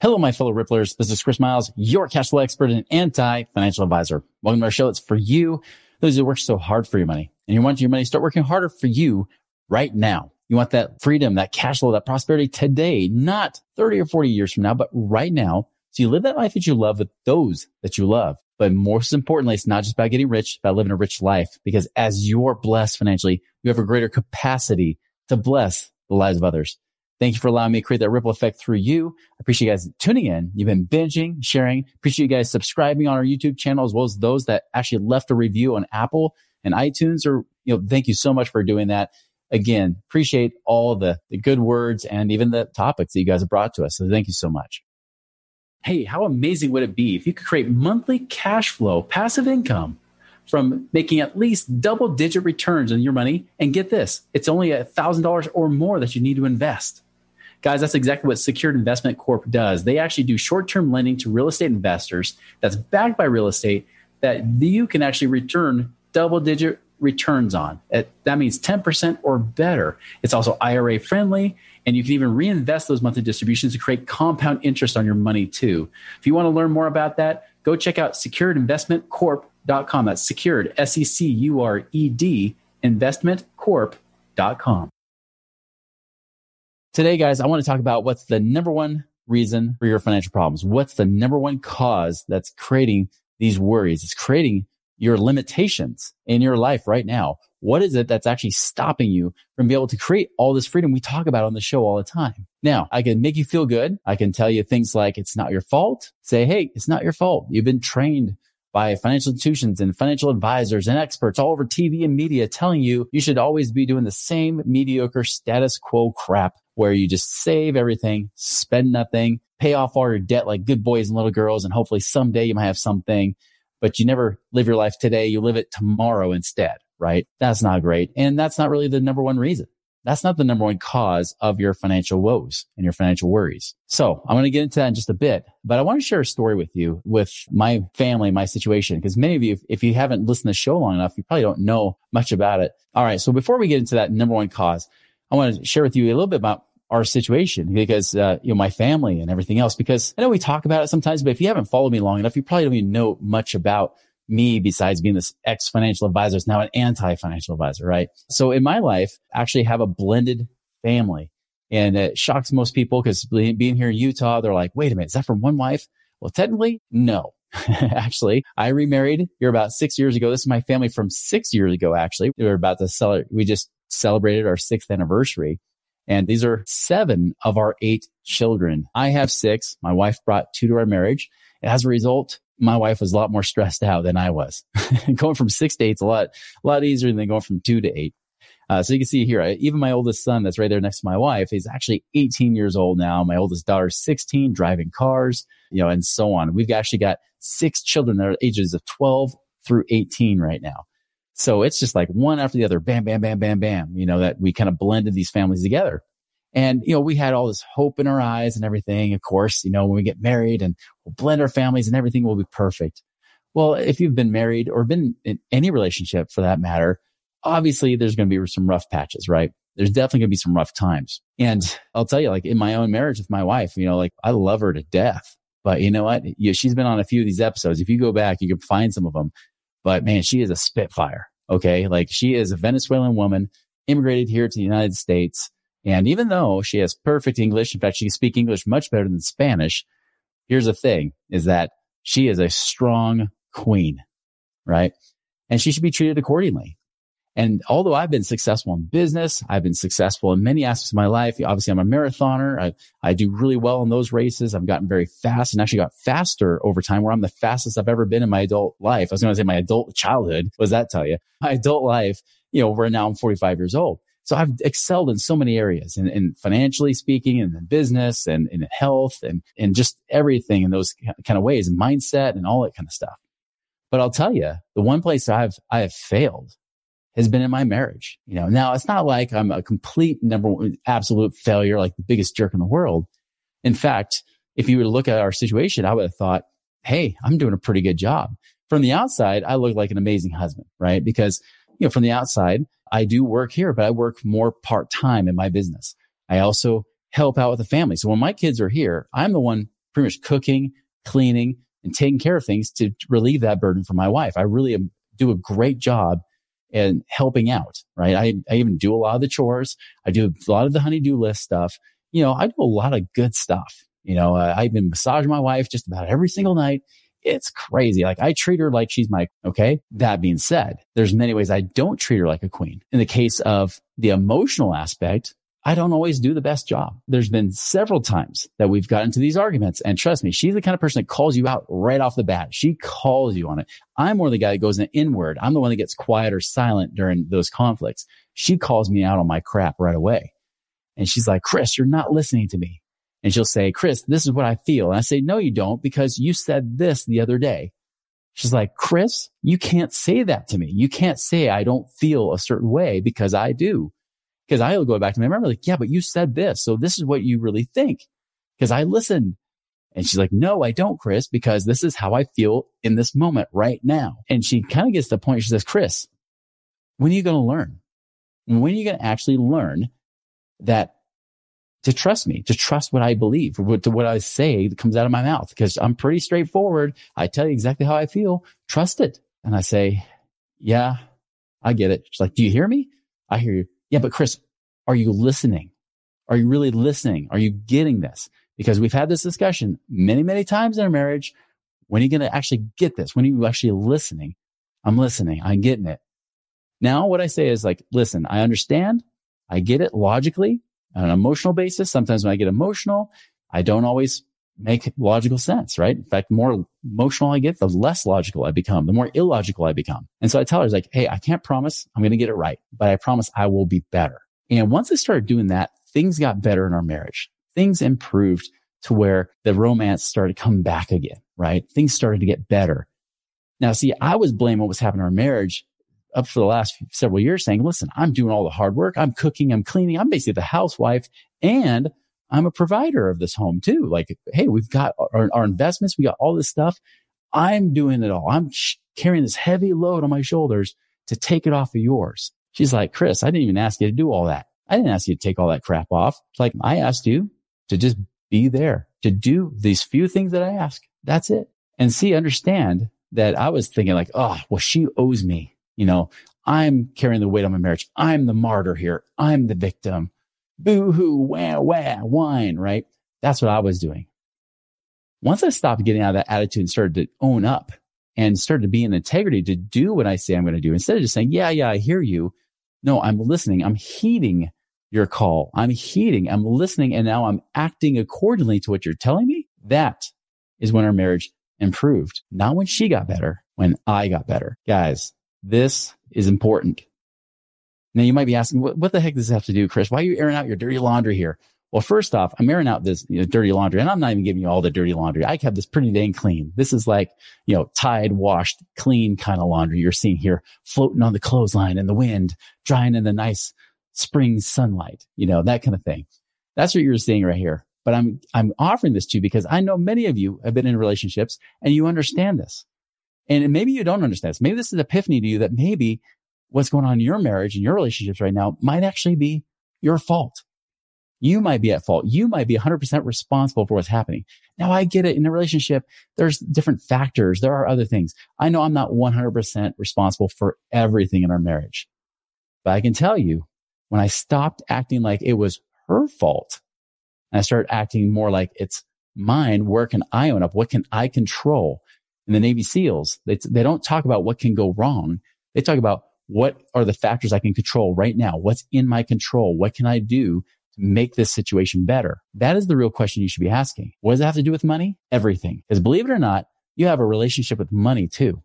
Hello, my fellow Ripplers. This is Chris Miles, your cash flow expert and anti-financial advisor. Welcome to our show. It's for you, those who work so hard for your money. And you want your money to start working harder for you right now. You want that freedom, that cash flow, that prosperity today, not 30 or 40 years from now, but right now. So you live that life that you love with those that you love. But most importantly, it's not just about getting rich, about living a rich life. Because as you're blessed financially, you have a greater capacity to bless the lives of others. Thank you for allowing me to create that ripple effect through you. I appreciate you guys tuning in. You've been binging, sharing. Appreciate you guys subscribing on our YouTube channel, as well as those that actually left a review on Apple and iTunes. Or, you know, thank you so much for doing that. Again, appreciate all the, the good words and even the topics that you guys have brought to us. So thank you so much. Hey, how amazing would it be if you could create monthly cash flow, passive income from making at least double digit returns on your money? And get this, it's only a thousand dollars or more that you need to invest. Guys, that's exactly what Secured Investment Corp does. They actually do short term lending to real estate investors that's backed by real estate that you can actually return double digit returns on. That means 10% or better. It's also IRA friendly, and you can even reinvest those monthly distributions to create compound interest on your money too. If you want to learn more about that, go check out securedinvestmentcorp.com. That's secured, S E C U R E D, investmentcorp.com. Today, guys, I want to talk about what's the number one reason for your financial problems. What's the number one cause that's creating these worries? It's creating your limitations in your life right now. What is it that's actually stopping you from being able to create all this freedom we talk about on the show all the time? Now, I can make you feel good. I can tell you things like it's not your fault. Say, Hey, it's not your fault. You've been trained by financial institutions and financial advisors and experts all over TV and media telling you you should always be doing the same mediocre status quo crap where you just save everything, spend nothing, pay off all your debt like good boys and little girls. And hopefully someday you might have something, but you never live your life today. You live it tomorrow instead, right? That's not great. And that's not really the number one reason. That's not the number one cause of your financial woes and your financial worries. So I'm going to get into that in just a bit, but I want to share a story with you with my family, my situation, because many of you, if you haven't listened to the show long enough, you probably don't know much about it. All right. So before we get into that number one cause, I want to share with you a little bit about our situation because, uh, you know, my family and everything else, because I know we talk about it sometimes, but if you haven't followed me long enough, you probably don't even know much about me besides being this ex financial advisor is now an anti financial advisor, right? So in my life, I actually have a blended family and it shocks most people because being here in Utah, they're like, wait a minute, is that from one wife? Well, technically, no. actually, I remarried here about six years ago. This is my family from six years ago. Actually, we were about to celebrate. We just celebrated our sixth anniversary. And these are seven of our eight children. I have six. My wife brought two to our marriage. As a result, my wife was a lot more stressed out than I was. going from six to eight's a lot, a lot easier than going from two to eight. Uh, so you can see here, even my oldest son that's right there next to my wife, he's actually 18 years old now. My oldest daughter's 16, driving cars, you know, and so on. We've actually got six children that are ages of 12 through 18 right now. So it's just like one after the other, bam, bam, bam, bam, bam, you know, that we kind of blended these families together. And, you know, we had all this hope in our eyes and everything. Of course, you know, when we get married and we'll blend our families and everything will be perfect. Well, if you've been married or been in any relationship for that matter, obviously there's going to be some rough patches, right? There's definitely going to be some rough times. And I'll tell you, like in my own marriage with my wife, you know, like I love her to death. But you know what? she's been on a few of these episodes. If you go back, you can find some of them. But man, she is a spitfire. Okay. Like she is a Venezuelan woman, immigrated here to the United States. And even though she has perfect English, in fact, she can speak English much better than Spanish. Here's the thing is that she is a strong queen, right? And she should be treated accordingly. And although I've been successful in business, I've been successful in many aspects of my life. Obviously, I'm a marathoner. I, I do really well in those races. I've gotten very fast and actually got faster over time where I'm the fastest I've ever been in my adult life. I was going to say my adult childhood. What does that tell you? My adult life, you know, where now I'm 45 years old. So I've excelled in so many areas and, and financially speaking and in business and in health and, and just everything in those kind of ways and mindset and all that kind of stuff. But I'll tell you, the one place I've, I have failed has been in my marriage. You know, now it's not like I'm a complete number one, absolute failure, like the biggest jerk in the world. In fact, if you were to look at our situation, I would have thought, Hey, I'm doing a pretty good job. From the outside, I look like an amazing husband, right? Because, you know, from the outside, I do work here, but I work more part time in my business. I also help out with the family. So when my kids are here, I'm the one pretty much cooking, cleaning, and taking care of things to relieve that burden for my wife. I really do a great job in helping out, right? I, I even do a lot of the chores. I do a lot of the honeydew list stuff. You know, I do a lot of good stuff. You know, uh, I even massage my wife just about every single night. It's crazy. Like I treat her like she's my, okay. That being said, there's many ways I don't treat her like a queen. In the case of the emotional aspect, I don't always do the best job. There's been several times that we've gotten to these arguments. And trust me, she's the kind of person that calls you out right off the bat. She calls you on it. I'm more the guy that goes in inward. I'm the one that gets quiet or silent during those conflicts. She calls me out on my crap right away. And she's like, Chris, you're not listening to me. And she'll say, Chris, this is what I feel. And I say, no, you don't because you said this the other day. She's like, Chris, you can't say that to me. You can't say I don't feel a certain way because I do. Cause I'll go back to my memory like, yeah, but you said this. So this is what you really think. Cause I listened. And she's like, no, I don't, Chris, because this is how I feel in this moment right now. And she kind of gets to the point. She says, Chris, when are you going to learn? When are you going to actually learn that to trust me, to trust what I believe, to what I say that comes out of my mouth? Because I'm pretty straightforward. I tell you exactly how I feel. Trust it. And I say, yeah, I get it. She's like, do you hear me? I hear you. Yeah, but Chris, are you listening? Are you really listening? Are you getting this? Because we've had this discussion many, many times in our marriage. When are you going to actually get this? When are you actually listening? I'm listening. I'm getting it. Now, what I say is like, listen, I understand. I get it logically on an emotional basis. Sometimes when I get emotional, I don't always make logical sense, right? In fact, more emotional I get, the less logical I become, the more illogical I become. And so I tell her, like, Hey, I can't promise I'm going to get it right, but I promise I will be better. And once I started doing that, things got better in our marriage. Things improved to where the romance started coming back again, right? Things started to get better. Now, see, I was blaming what was happening in our marriage up for the last several years saying, listen, I'm doing all the hard work. I'm cooking. I'm cleaning. I'm basically the housewife and I'm a provider of this home too. Like, hey, we've got our, our investments. We got all this stuff. I'm doing it all. I'm carrying this heavy load on my shoulders to take it off of yours. She's like, Chris, I didn't even ask you to do all that. I didn't ask you to take all that crap off. It's like, I asked you to just be there, to do these few things that I ask. That's it. And see, understand that I was thinking like, oh, well, she owes me. You know, I'm carrying the weight of my marriage. I'm the martyr here. I'm the victim boo hoo, wah, wah, whine, right? That's what I was doing. Once I stopped getting out of that attitude and started to own up and started to be in integrity to do what I say I'm going to do, instead of just saying, yeah, yeah, I hear you. No, I'm listening. I'm heeding your call. I'm heeding. I'm listening. And now I'm acting accordingly to what you're telling me. That is when our marriage improved. Not when she got better, when I got better. Guys, this is important. Now you might be asking, what, what the heck does this have to do, Chris? Why are you airing out your dirty laundry here? Well, first off, I'm airing out this you know, dirty laundry and I'm not even giving you all the dirty laundry. I have this pretty dang clean. This is like, you know, tied, washed, clean kind of laundry you're seeing here floating on the clothesline in the wind, drying in the nice spring sunlight, you know, that kind of thing. That's what you're seeing right here. But I'm, I'm offering this to you because I know many of you have been in relationships and you understand this. And maybe you don't understand this. Maybe this is an epiphany to you that maybe what's going on in your marriage and your relationships right now might actually be your fault. You might be at fault. You might be 100% responsible for what's happening. Now I get it in a relationship. There's different factors. There are other things. I know I'm not 100% responsible for everything in our marriage, but I can tell you when I stopped acting like it was her fault and I started acting more like it's mine, where can I own up? What can I control? In the Navy SEALs, they, they don't talk about what can go wrong. They talk about what are the factors I can control right now? What's in my control? What can I do to make this situation better? That is the real question you should be asking. What does that have to do with money? Everything. Because believe it or not, you have a relationship with money too.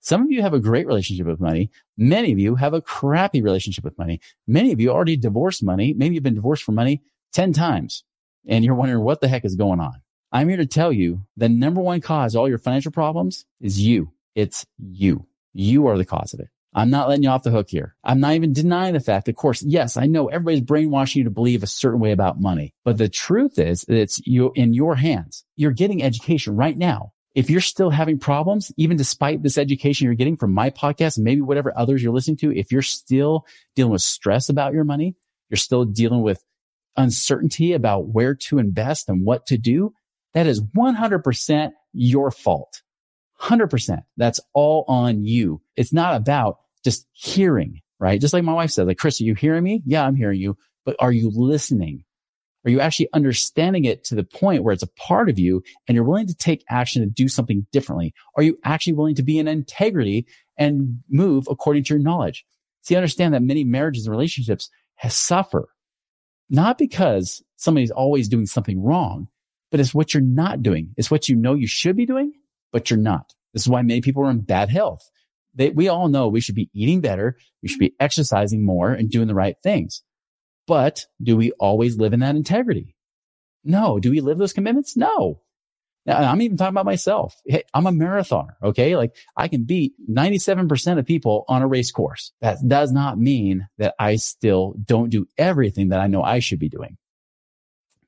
Some of you have a great relationship with money. Many of you have a crappy relationship with money. Many of you already divorced money. Maybe you've been divorced from money 10 times and you're wondering what the heck is going on. I'm here to tell you the number one cause of all your financial problems is you. It's you. You are the cause of it. I'm not letting you off the hook here. I'm not even denying the fact. Of course, yes, I know everybody's brainwashing you to believe a certain way about money, but the truth is it's you in your hands. You're getting education right now if you're still having problems, even despite this education you're getting from my podcast maybe whatever others you're listening to, if you're still dealing with stress about your money, you're still dealing with uncertainty about where to invest and what to do, that is 100% your fault. 100%. That's all on you. It's not about just hearing, right? Just like my wife said, like, Chris, are you hearing me? Yeah, I'm hearing you, but are you listening? Are you actually understanding it to the point where it's a part of you and you're willing to take action to do something differently? Are you actually willing to be in integrity and move according to your knowledge? See, understand that many marriages and relationships suffer not because somebody's always doing something wrong, but it's what you're not doing. It's what you know you should be doing, but you're not. This is why many people are in bad health. They, we all know we should be eating better. We should be exercising more and doing the right things. But do we always live in that integrity? No. Do we live those commitments? No. Now, I'm even talking about myself. Hey, I'm a marathoner. Okay. Like I can beat 97% of people on a race course. That does not mean that I still don't do everything that I know I should be doing.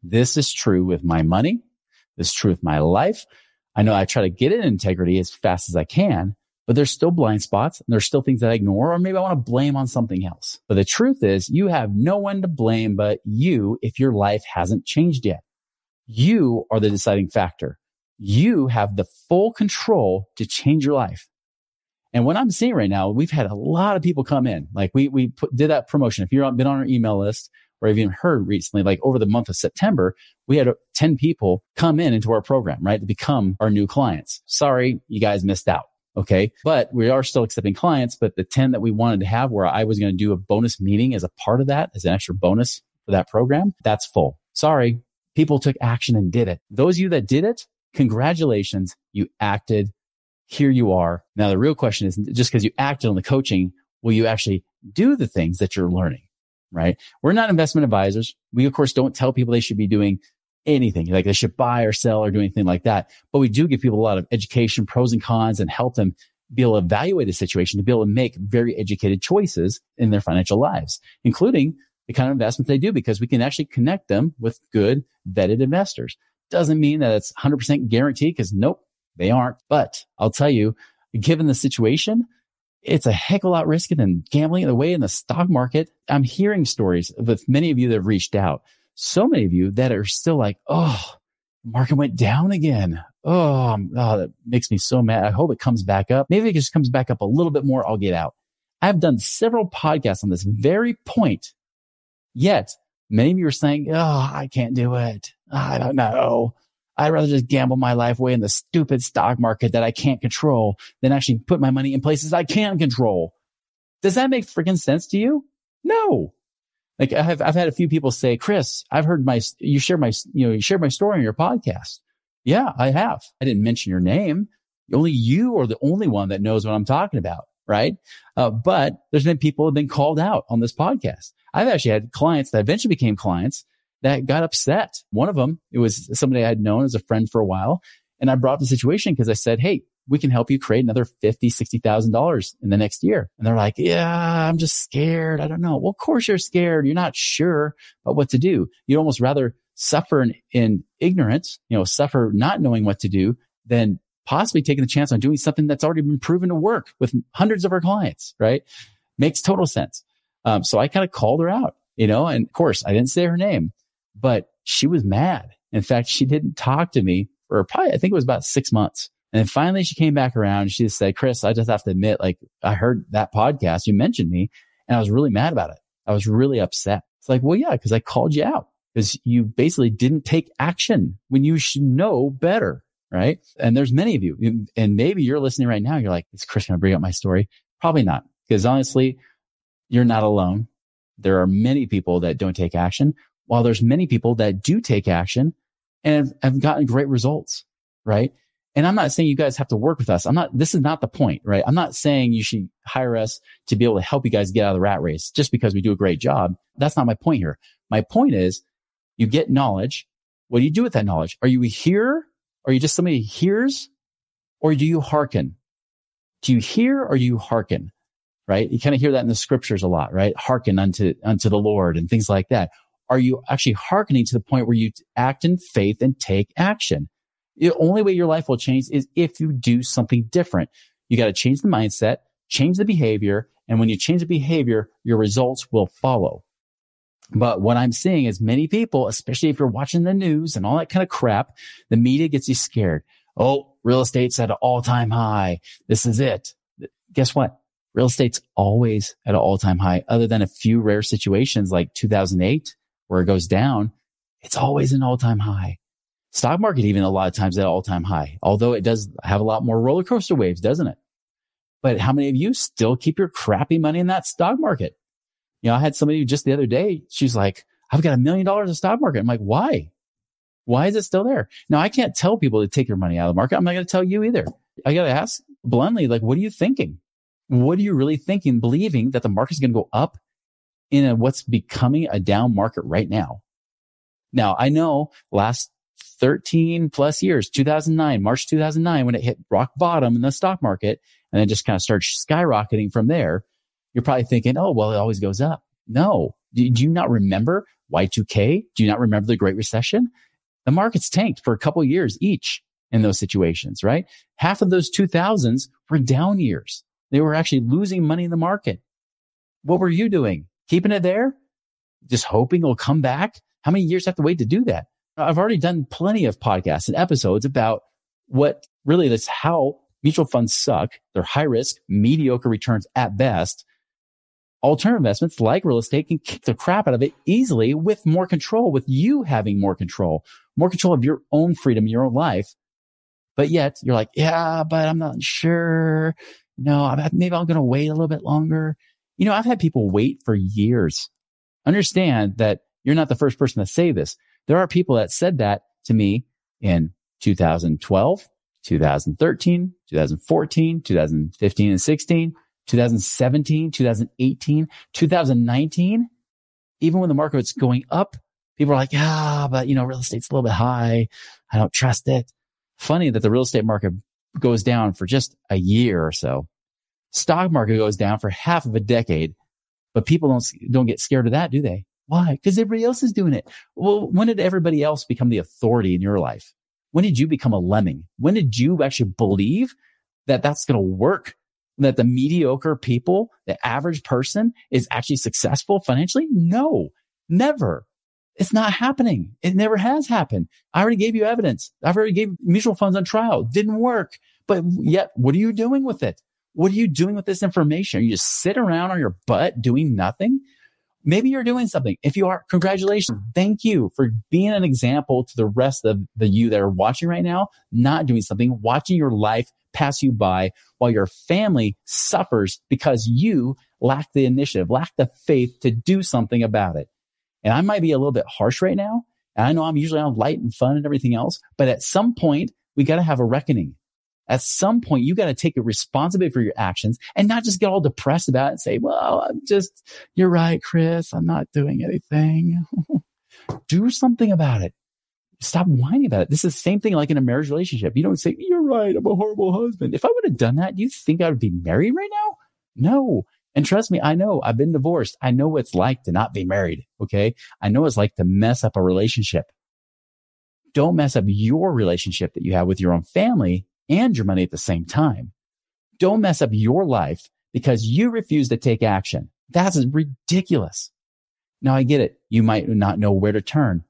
This is true with my money. This is true with my life. I know I try to get in integrity as fast as I can, but there's still blind spots and there's still things that I ignore, or maybe I want to blame on something else. But the truth is you have no one to blame but you if your life hasn't changed yet. You are the deciding factor. You have the full control to change your life. And what I'm seeing right now, we've had a lot of people come in. Like we, we put, did that promotion. If you've been on our email list or have even heard recently, like over the month of September, we had uh, 10 people come in into our program, right? To become our new clients. Sorry, you guys missed out. Okay. But we are still accepting clients. But the 10 that we wanted to have where I was going to do a bonus meeting as a part of that, as an extra bonus for that program, that's full. Sorry. People took action and did it. Those of you that did it, congratulations. You acted. Here you are. Now, the real question is just because you acted on the coaching, will you actually do the things that you're learning? Right. We're not investment advisors. We, of course, don't tell people they should be doing anything like they should buy or sell or do anything like that. But we do give people a lot of education, pros and cons and help them be able to evaluate the situation to be able to make very educated choices in their financial lives, including the kind of investment they do because we can actually connect them with good vetted investors. Doesn't mean that it's 100% guaranteed because nope, they aren't. But I'll tell you, given the situation, it's a heck of a lot riskier than gambling the way in the stock market. I'm hearing stories with many of you that have reached out so many of you that are still like, oh, market went down again. Oh, um, oh, that makes me so mad. I hope it comes back up. Maybe it just comes back up a little bit more. I'll get out. I've done several podcasts on this very point. Yet many of you are saying, oh, I can't do it. I don't know. I'd rather just gamble my life away in the stupid stock market that I can't control than actually put my money in places I can control. Does that make freaking sense to you? No. Like I've, I've had a few people say, Chris, I've heard my, you share my, you know, you shared my story on your podcast. Yeah, I have. I didn't mention your name. Only you are the only one that knows what I'm talking about. Right. Uh, but there's been people who have been called out on this podcast. I've actually had clients that eventually became clients that got upset. One of them, it was somebody I had known as a friend for a while. And I brought up the situation because I said, Hey, we can help you create another fifty, sixty thousand dollars in the next year. And they're like, yeah, I'm just scared. I don't know. Well, of course you're scared. You're not sure about what to do. You'd almost rather suffer in, in ignorance, you know, suffer not knowing what to do than possibly taking the chance on doing something that's already been proven to work with hundreds of our clients, right? Makes total sense. Um, so I kind of called her out, you know, and of course I didn't say her name, but she was mad. In fact, she didn't talk to me for probably, I think it was about six months. And then finally she came back around. She just said, Chris, I just have to admit, like I heard that podcast. You mentioned me and I was really mad about it. I was really upset. It's like, well, yeah, because I called you out because you basically didn't take action when you should know better. Right. And there's many of you and maybe you're listening right now. You're like, is Chris going to bring up my story? Probably not. Because honestly, you're not alone. There are many people that don't take action while there's many people that do take action and have, have gotten great results. Right. And I'm not saying you guys have to work with us. I'm not, this is not the point, right? I'm not saying you should hire us to be able to help you guys get out of the rat race just because we do a great job. That's not my point here. My point is you get knowledge. What do you do with that knowledge? Are you a hearer? Are you just somebody who hears or do you hearken? Do you hear or do you hearken? Right? You kind of hear that in the scriptures a lot, right? Hearken unto, unto the Lord and things like that. Are you actually hearkening to the point where you act in faith and take action? The only way your life will change is if you do something different. You got to change the mindset, change the behavior. And when you change the behavior, your results will follow. But what I'm seeing is many people, especially if you're watching the news and all that kind of crap, the media gets you scared. Oh, real estate's at an all time high. This is it. Guess what? Real estate's always at an all time high, other than a few rare situations like 2008 where it goes down. It's always an all time high. Stock market, even a lot of times at all time high, although it does have a lot more roller coaster waves, doesn't it? But how many of you still keep your crappy money in that stock market? You know, I had somebody just the other day, she's like, I've got a million dollars in stock market. I'm like, why? Why is it still there? Now I can't tell people to take your money out of the market. I'm not going to tell you either. I got to ask bluntly, like, what are you thinking? What are you really thinking, believing that the market's going to go up in a, what's becoming a down market right now? Now I know last 13 plus years, 2009, March 2009, when it hit rock bottom in the stock market and then just kind of starts skyrocketing from there, you're probably thinking, oh, well, it always goes up. No. Do, do you not remember Y2K? Do you not remember the Great Recession? The markets tanked for a couple years each in those situations, right? Half of those 2000s were down years. They were actually losing money in the market. What were you doing? Keeping it there? Just hoping it'll come back? How many years have to wait to do that? I've already done plenty of podcasts and episodes about what really that's how mutual funds suck. They're high risk, mediocre returns at best. Alternative investments like real estate can kick the crap out of it easily with more control, with you having more control, more control of your own freedom, your own life. But yet you're like, yeah, but I'm not sure. No, maybe I'm going to wait a little bit longer. You know, I've had people wait for years. Understand that you're not the first person to say this. There are people that said that to me in 2012, 2013, 2014, 2015 and 16, 2017, 2018, 2019. Even when the market was going up, people are like, ah, but you know, real estate's a little bit high. I don't trust it. Funny that the real estate market goes down for just a year or so. Stock market goes down for half of a decade, but people don't, don't get scared of that, do they? Why? Because everybody else is doing it. Well, when did everybody else become the authority in your life? When did you become a lemming? When did you actually believe that that's going to work? That the mediocre people, the average person is actually successful financially? No, never. It's not happening. It never has happened. I already gave you evidence. I've already gave mutual funds on trial. Didn't work. But yet, what are you doing with it? What are you doing with this information? Are you just sit around on your butt doing nothing? Maybe you're doing something. If you are, congratulations. Mm-hmm. Thank you for being an example to the rest of the you that are watching right now, not doing something, watching your life pass you by while your family suffers because you lack the initiative, lack the faith to do something about it. And I might be a little bit harsh right now. And I know I'm usually on light and fun and everything else, but at some point we got to have a reckoning. At some point, you got to take a responsibility for your actions and not just get all depressed about it and say, well, I'm just, you're right, Chris. I'm not doing anything. Do something about it. Stop whining about it. This is the same thing like in a marriage relationship. You don't say, you're right. I'm a horrible husband. If I would have done that, do you think I would be married right now? No. And trust me, I know I've been divorced. I know what it's like to not be married. Okay. I know it's like to mess up a relationship. Don't mess up your relationship that you have with your own family and your money at the same time. Don't mess up your life because you refuse to take action. That's ridiculous. Now I get it. You might not know where to turn.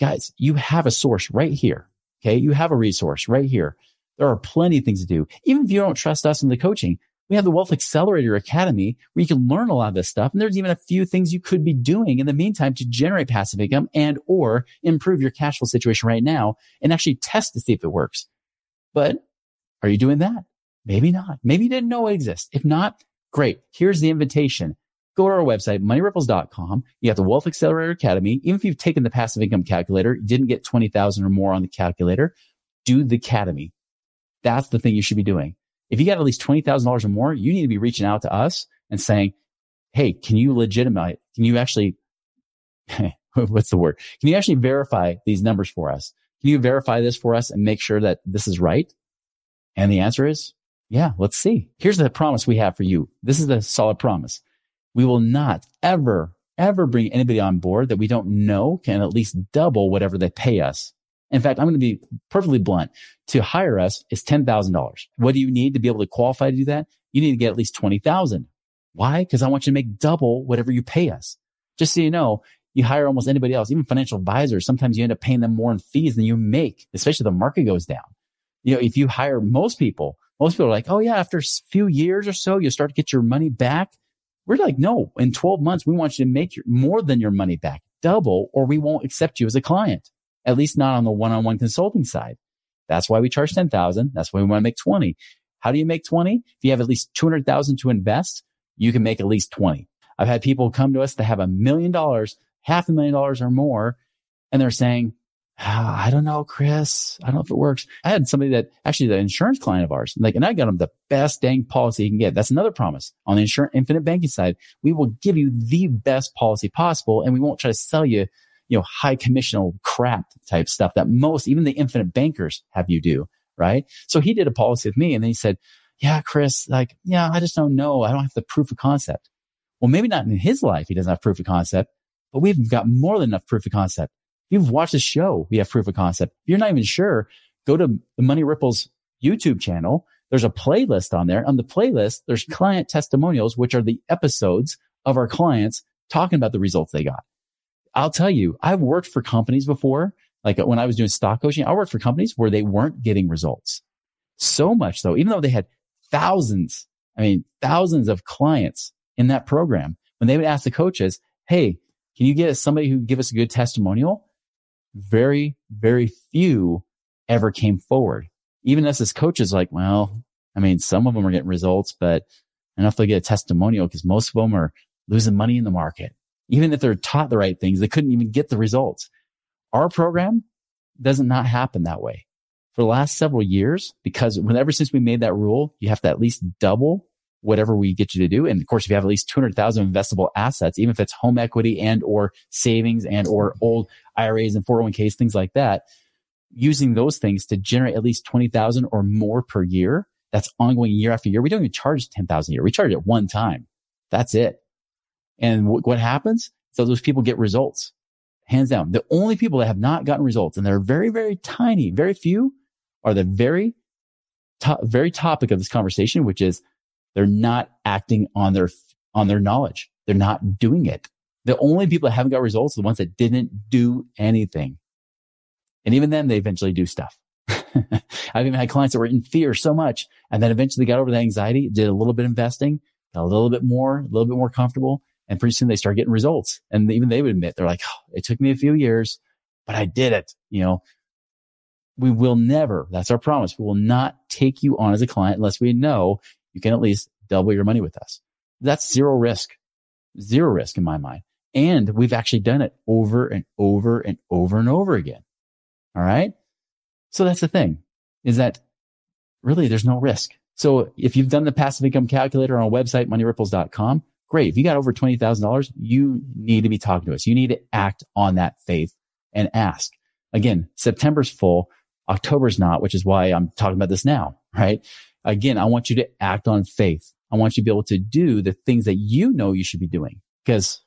Guys, you have a source right here. Okay. You have a resource right here. There are plenty of things to do. Even if you don't trust us in the coaching, we have the Wealth Accelerator Academy where you can learn a lot of this stuff. And there's even a few things you could be doing in the meantime to generate passive income and or improve your cash flow situation right now and actually test to see if it works. But are you doing that? Maybe not. Maybe you didn't know it exists. If not, great. Here's the invitation. Go to our website, moneyripples.com. You have the Wealth Accelerator Academy. Even if you've taken the passive income calculator, you didn't get 20,000 or more on the calculator, do the academy. That's the thing you should be doing. If you got at least $20,000 or more, you need to be reaching out to us and saying, Hey, can you legitimize? Can you actually, what's the word? Can you actually verify these numbers for us? Can you verify this for us and make sure that this is right? And the answer is, yeah, let's see. Here's the promise we have for you. This is the solid promise. We will not ever, ever bring anybody on board that we don't know can at least double whatever they pay us. In fact, I'm going to be perfectly blunt. To hire us is $10,000. What do you need to be able to qualify to do that? You need to get at least 20,000. Why? Because I want you to make double whatever you pay us. Just so you know, you hire almost anybody else, even financial advisors. Sometimes you end up paying them more in fees than you make, especially the market goes down. You know, if you hire most people, most people are like, Oh yeah, after a few years or so, you'll start to get your money back. We're like, no, in 12 months, we want you to make your, more than your money back, double, or we won't accept you as a client, at least not on the one-on-one consulting side. That's why we charge 10,000. That's why we want to make 20. How do you make 20? If you have at least 200,000 to invest, you can make at least 20. I've had people come to us that have a million dollars, half a million dollars or more, and they're saying, Ah, I don't know, Chris. I don't know if it works. I had somebody that actually the insurance client of ours, like, and I got him the best dang policy he can get. That's another promise on the insurance infinite banking side. We will give you the best policy possible and we won't try to sell you, you know, high commissional crap type stuff that most, even the infinite bankers have you do. Right. So he did a policy with me and then he said, yeah, Chris, like, yeah, I just don't know. I don't have the proof of concept. Well, maybe not in his life. He doesn't have proof of concept, but we've got more than enough proof of concept you've watched the show, we have proof of concept. If you're not even sure, go to the Money Ripples YouTube channel. There's a playlist on there. On the playlist, there's client testimonials, which are the episodes of our clients talking about the results they got. I'll tell you, I've worked for companies before. Like when I was doing stock coaching, I worked for companies where they weren't getting results. So much though, even though they had thousands, I mean, thousands of clients in that program, when they would ask the coaches, Hey, can you get somebody who give us a good testimonial? Very, very few ever came forward. Even us as coaches, like, well, I mean, some of them are getting results, but enough to get a testimonial because most of them are losing money in the market. Even if they're taught the right things, they couldn't even get the results. Our program doesn't not happen that way. For the last several years, because whenever since we made that rule, you have to at least double whatever we get you to do. And of course, if you have at least 200,000 investable assets, even if it's home equity and or savings and or old IRAs and 401ks, things like that, using those things to generate at least 20,000 or more per year, that's ongoing year after year. We don't even charge 10,000 a year. We charge it one time. That's it. And what happens? So those people get results. Hands down. The only people that have not gotten results, and they're very, very tiny, very few, are the very top, very topic of this conversation, which is they're not acting on their, on their knowledge. They're not doing it. The only people that haven't got results are the ones that didn't do anything. And even then they eventually do stuff. I've even had clients that were in fear so much and then eventually got over the anxiety, did a little bit of investing, got a little bit more, a little bit more comfortable. And pretty soon they start getting results. And even they would admit, they're like, oh, it took me a few years, but I did it. You know, we will never, that's our promise. We will not take you on as a client unless we know you can at least double your money with us. That's zero risk, zero risk in my mind. And we've actually done it over and over and over and over again. All right. So that's the thing is that really there's no risk. So if you've done the passive income calculator on our website, moneyripples.com, great. If you got over $20,000, you need to be talking to us. You need to act on that faith and ask. Again, September's full. October's not, which is why I'm talking about this now, right? Again, I want you to act on faith. I want you to be able to do the things that you know you should be doing because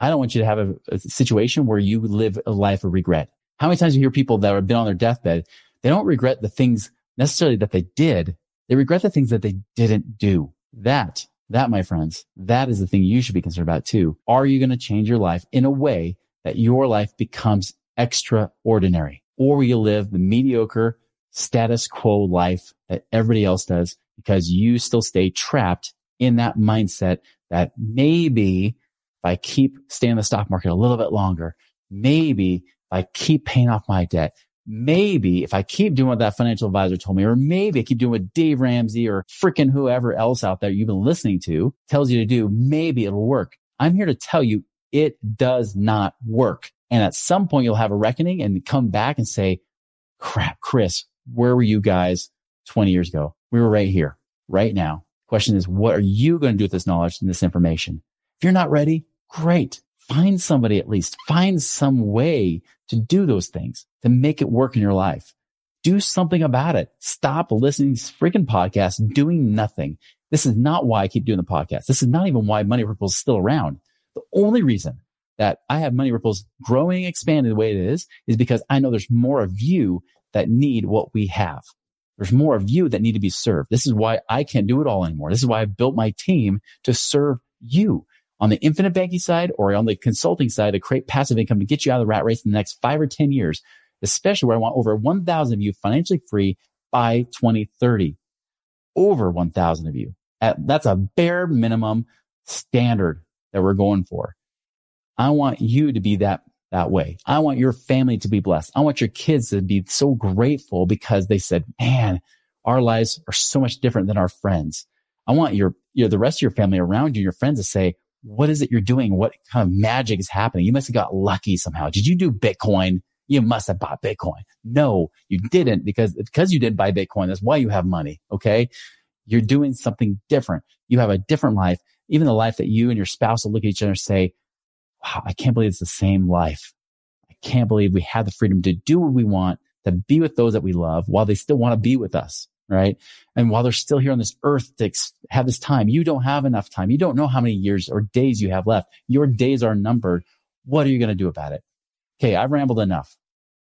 I don't want you to have a, a situation where you live a life of regret. How many times you hear people that have been on their deathbed? They don't regret the things necessarily that they did. They regret the things that they didn't do. That, that, my friends, that is the thing you should be concerned about too. Are you going to change your life in a way that your life becomes extraordinary? Or will you live the mediocre status quo life that everybody else does because you still stay trapped in that mindset that maybe if I keep staying in the stock market a little bit longer, maybe if I keep paying off my debt, maybe if I keep doing what that financial advisor told me, or maybe I keep doing what Dave Ramsey or freaking whoever else out there you've been listening to tells you to do, maybe it'll work. I'm here to tell you it does not work. And at some point you'll have a reckoning and come back and say, crap, Chris, where were you guys 20 years ago. We were right here, right now. Question is, what are you going to do with this knowledge and this information? If you're not ready, great. Find somebody at least. Find some way to do those things to make it work in your life. Do something about it. Stop listening to freaking podcasts, doing nothing. This is not why I keep doing the podcast. This is not even why Money Ripples is still around. The only reason that I have Money Ripples growing, expanding the way it is, is because I know there's more of you that need what we have. There's more of you that need to be served. This is why I can't do it all anymore. This is why I built my team to serve you on the infinite banking side or on the consulting side to create passive income to get you out of the rat race in the next five or 10 years, especially where I want over 1,000 of you financially free by 2030. Over 1,000 of you. That's a bare minimum standard that we're going for. I want you to be that that way. I want your family to be blessed. I want your kids to be so grateful because they said, man, our lives are so much different than our friends. I want your, your, the rest of your family around you, your friends to say, what is it you're doing? What kind of magic is happening? You must have got lucky somehow. Did you do Bitcoin? You must have bought Bitcoin. No, you didn't because, because you didn't buy Bitcoin. That's why you have money. Okay. You're doing something different. You have a different life, even the life that you and your spouse will look at each other and say, I can't believe it's the same life. I can't believe we have the freedom to do what we want, to be with those that we love while they still want to be with us. Right. And while they're still here on this earth to have this time, you don't have enough time. You don't know how many years or days you have left. Your days are numbered. What are you going to do about it? Okay. I've rambled enough,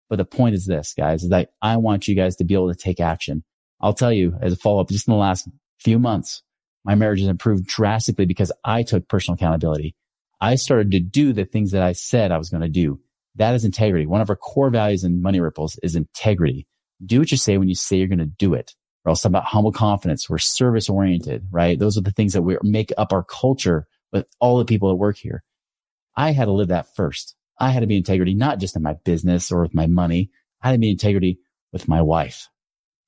but the point is this guys, is that I want you guys to be able to take action. I'll tell you as a follow up, just in the last few months, my marriage has improved drastically because I took personal accountability. I started to do the things that I said I was going to do. That is integrity. One of our core values in Money Ripples is integrity. Do what you say when you say you're going to do it. We're also about humble confidence. We're service oriented, right? Those are the things that we make up our culture with all the people that work here. I had to live that first. I had to be integrity, not just in my business or with my money. I had to be integrity with my wife,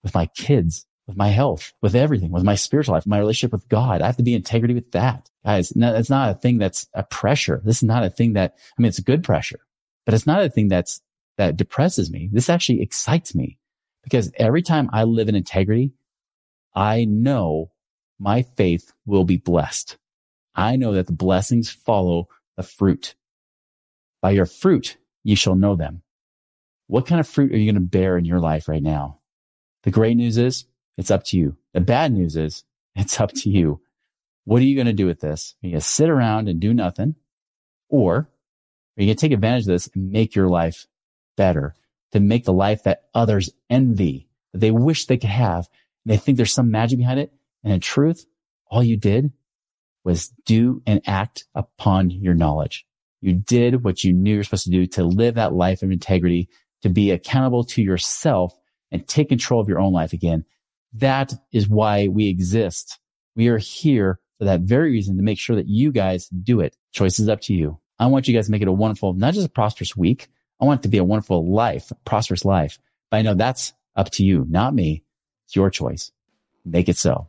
with my kids, with my health, with everything, with my spiritual life, my relationship with God. I have to be integrity with that. Guys, no, it's not a thing that's a pressure. This is not a thing that, I mean, it's a good pressure, but it's not a thing that's, that depresses me. This actually excites me because every time I live in integrity, I know my faith will be blessed. I know that the blessings follow the fruit. By your fruit, you shall know them. What kind of fruit are you going to bear in your life right now? The great news is it's up to you. The bad news is it's up to you. What are you going to do with this? Are you going to sit around and do nothing? Or are you going to take advantage of this and make your life better to make the life that others envy, that they wish they could have? And they think there's some magic behind it. And in truth, all you did was do and act upon your knowledge. You did what you knew you're supposed to do to live that life of integrity, to be accountable to yourself and take control of your own life again. That is why we exist. We are here for that very reason to make sure that you guys do it. Choice is up to you. I want you guys to make it a wonderful, not just a prosperous week. I want it to be a wonderful life, a prosperous life. But I know that's up to you, not me. It's your choice. Make it so.